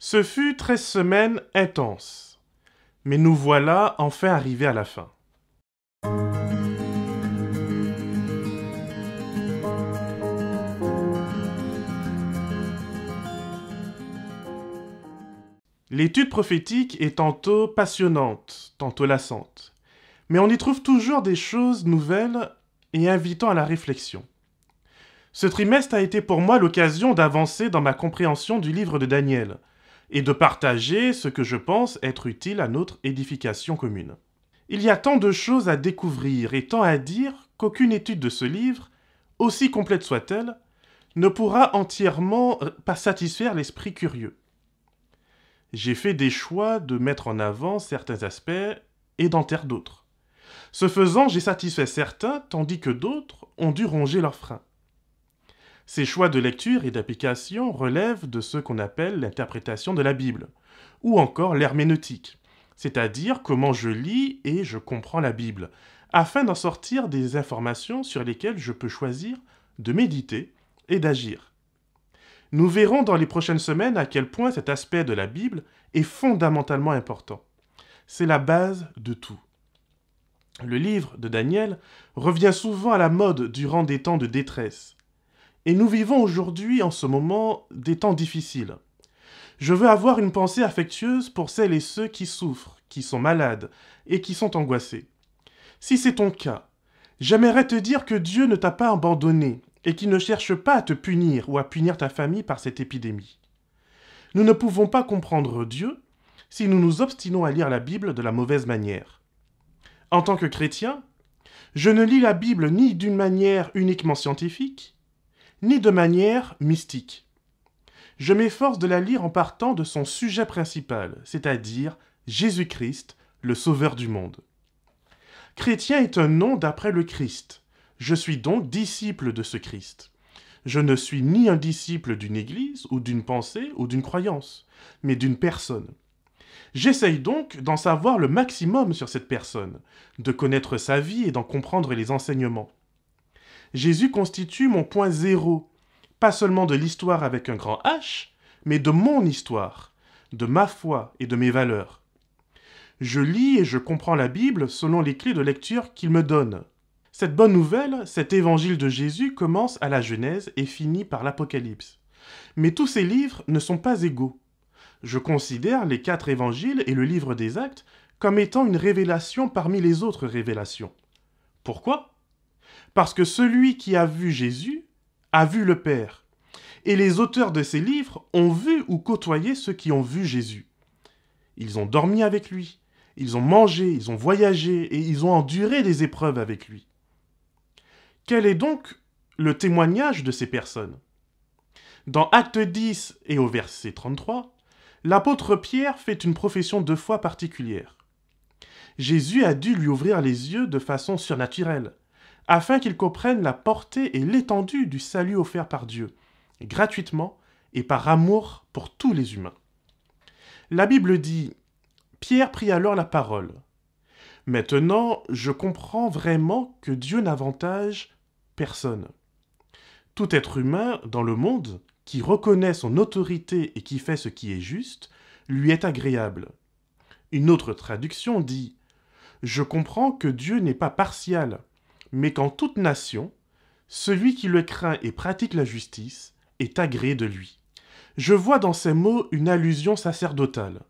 Ce fut treize semaines intenses, mais nous voilà enfin arrivés à la fin. L'étude prophétique est tantôt passionnante, tantôt lassante, mais on y trouve toujours des choses nouvelles et invitant à la réflexion. Ce trimestre a été pour moi l'occasion d'avancer dans ma compréhension du livre de Daniel et de partager ce que je pense être utile à notre édification commune. Il y a tant de choses à découvrir et tant à dire qu'aucune étude de ce livre, aussi complète soit-elle, ne pourra entièrement pas satisfaire l'esprit curieux j'ai fait des choix de mettre en avant certains aspects et d'en taire d'autres. Ce faisant, j'ai satisfait certains, tandis que d'autres ont dû ronger leurs freins. Ces choix de lecture et d'application relèvent de ce qu'on appelle l'interprétation de la Bible, ou encore l'herméneutique, c'est-à-dire comment je lis et je comprends la Bible, afin d'en sortir des informations sur lesquelles je peux choisir de méditer et d'agir. Nous verrons dans les prochaines semaines à quel point cet aspect de la Bible est fondamentalement important. C'est la base de tout. Le livre de Daniel revient souvent à la mode durant des temps de détresse. Et nous vivons aujourd'hui en ce moment des temps difficiles. Je veux avoir une pensée affectueuse pour celles et ceux qui souffrent, qui sont malades et qui sont angoissés. Si c'est ton cas, j'aimerais te dire que Dieu ne t'a pas abandonné et qui ne cherche pas à te punir ou à punir ta famille par cette épidémie. Nous ne pouvons pas comprendre Dieu si nous nous obstinons à lire la Bible de la mauvaise manière. En tant que chrétien, je ne lis la Bible ni d'une manière uniquement scientifique, ni de manière mystique. Je m'efforce de la lire en partant de son sujet principal, c'est-à-dire Jésus-Christ, le Sauveur du monde. Chrétien est un nom d'après le Christ, je suis donc disciple de ce Christ. Je ne suis ni un disciple d'une église ou d'une pensée ou d'une croyance, mais d'une personne. J'essaye donc d'en savoir le maximum sur cette personne, de connaître sa vie et d'en comprendre les enseignements. Jésus constitue mon point zéro, pas seulement de l'histoire avec un grand H, mais de mon histoire, de ma foi et de mes valeurs. Je lis et je comprends la Bible selon les clés de lecture qu'il me donne, cette bonne nouvelle, cet évangile de Jésus commence à la Genèse et finit par l'Apocalypse. Mais tous ces livres ne sont pas égaux. Je considère les quatre évangiles et le livre des actes comme étant une révélation parmi les autres révélations. Pourquoi? Parce que celui qui a vu Jésus a vu le Père. Et les auteurs de ces livres ont vu ou côtoyé ceux qui ont vu Jésus. Ils ont dormi avec lui, ils ont mangé, ils ont voyagé et ils ont enduré des épreuves avec lui. Quel est donc le témoignage de ces personnes? Dans Acte 10 et au verset 33, l'apôtre Pierre fait une profession de foi particulière. Jésus a dû lui ouvrir les yeux de façon surnaturelle, afin qu'il comprenne la portée et l'étendue du salut offert par Dieu, gratuitement et par amour pour tous les humains. La Bible dit Pierre prit alors la parole. Maintenant, je comprends vraiment que Dieu n'avantage personne. Tout être humain dans le monde qui reconnaît son autorité et qui fait ce qui est juste, lui est agréable. Une autre traduction dit Je comprends que Dieu n'est pas partial, mais qu'en toute nation, celui qui le craint et pratique la justice est agréé de lui. Je vois dans ces mots une allusion sacerdotale.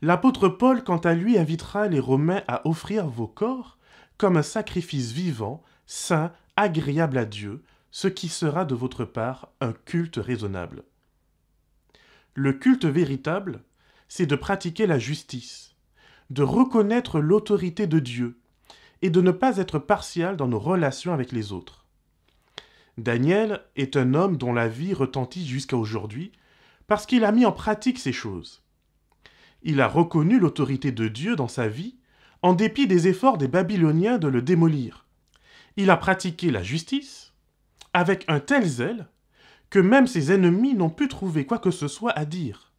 L'apôtre Paul, quant à lui, invitera les Romains à offrir vos corps comme un sacrifice vivant, saint agréable à Dieu, ce qui sera de votre part un culte raisonnable. Le culte véritable, c'est de pratiquer la justice, de reconnaître l'autorité de Dieu et de ne pas être partial dans nos relations avec les autres. Daniel est un homme dont la vie retentit jusqu'à aujourd'hui parce qu'il a mis en pratique ces choses. Il a reconnu l'autorité de Dieu dans sa vie en dépit des efforts des Babyloniens de le démolir il a pratiqué la justice avec un tel zèle que même ses ennemis n'ont pu trouver quoi que ce soit à dire.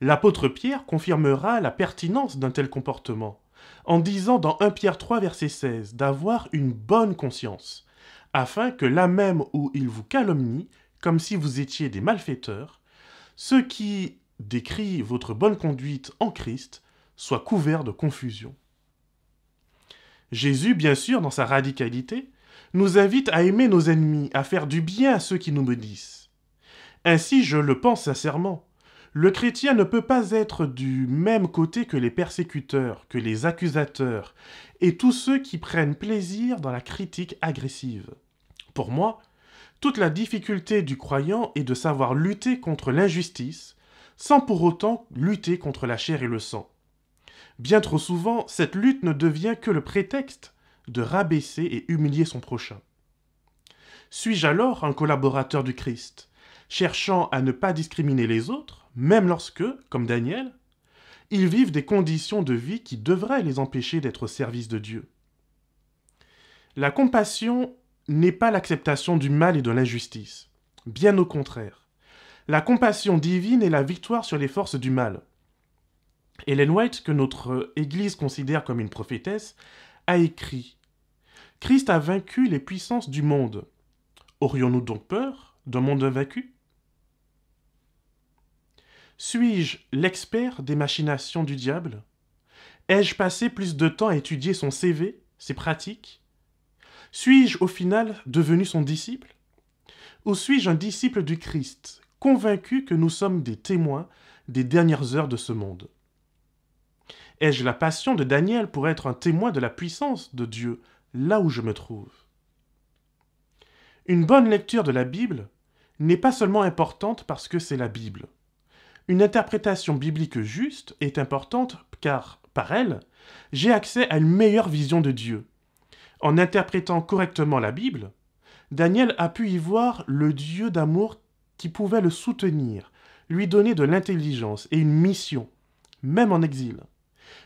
L'apôtre Pierre confirmera la pertinence d'un tel comportement en disant dans 1 Pierre 3 verset 16 d'avoir une bonne conscience, afin que là même où il vous calomnie, comme si vous étiez des malfaiteurs, ceux qui décrit votre bonne conduite en Christ soit couvert de confusion. Jésus, bien sûr, dans sa radicalité, nous invite à aimer nos ennemis, à faire du bien à ceux qui nous maudissent. Ainsi, je le pense sincèrement, le chrétien ne peut pas être du même côté que les persécuteurs, que les accusateurs, et tous ceux qui prennent plaisir dans la critique agressive. Pour moi, toute la difficulté du croyant est de savoir lutter contre l'injustice, sans pour autant lutter contre la chair et le sang. Bien trop souvent, cette lutte ne devient que le prétexte de rabaisser et humilier son prochain. Suis-je alors un collaborateur du Christ, cherchant à ne pas discriminer les autres, même lorsque, comme Daniel, ils vivent des conditions de vie qui devraient les empêcher d'être au service de Dieu. La compassion n'est pas l'acceptation du mal et de l'injustice. Bien au contraire. La compassion divine est la victoire sur les forces du mal. Helen White, que notre Église considère comme une prophétesse, a écrit Christ a vaincu les puissances du monde. Aurions-nous donc peur? D'un monde vaincu suis-je l'expert des machinations du diable? Ai-je passé plus de temps à étudier son CV, ses pratiques? Suis-je au final devenu son disciple? Ou suis-je un disciple du Christ, convaincu que nous sommes des témoins des dernières heures de ce monde? Ai-je la passion de Daniel pour être un témoin de la puissance de Dieu là où je me trouve? Une bonne lecture de la Bible n'est pas seulement importante parce que c'est la Bible. Une interprétation biblique juste est importante car, par elle, j'ai accès à une meilleure vision de Dieu. En interprétant correctement la Bible, Daniel a pu y voir le Dieu d'amour qui pouvait le soutenir, lui donner de l'intelligence et une mission, même en exil,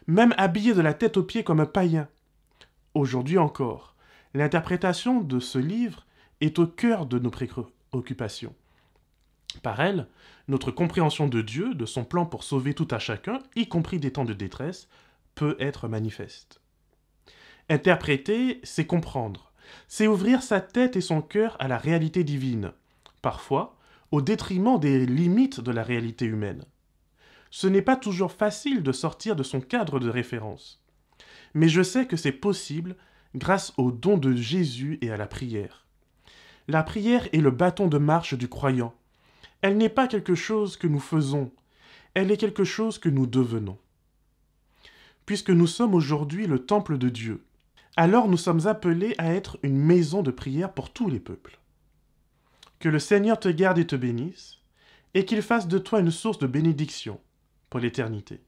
même habillé de la tête aux pieds comme un païen. Aujourd'hui encore, l'interprétation de ce livre est au cœur de nos préoccupations. Par elle, notre compréhension de Dieu, de son plan pour sauver tout à chacun, y compris des temps de détresse, peut être manifeste. Interpréter, c'est comprendre, c'est ouvrir sa tête et son cœur à la réalité divine, parfois au détriment des limites de la réalité humaine. Ce n'est pas toujours facile de sortir de son cadre de référence, mais je sais que c'est possible grâce au don de Jésus et à la prière. La prière est le bâton de marche du croyant, elle n'est pas quelque chose que nous faisons, elle est quelque chose que nous devenons. Puisque nous sommes aujourd'hui le temple de Dieu, alors nous sommes appelés à être une maison de prière pour tous les peuples. Que le Seigneur te garde et te bénisse, et qu'il fasse de toi une source de bénédiction pour l'éternité.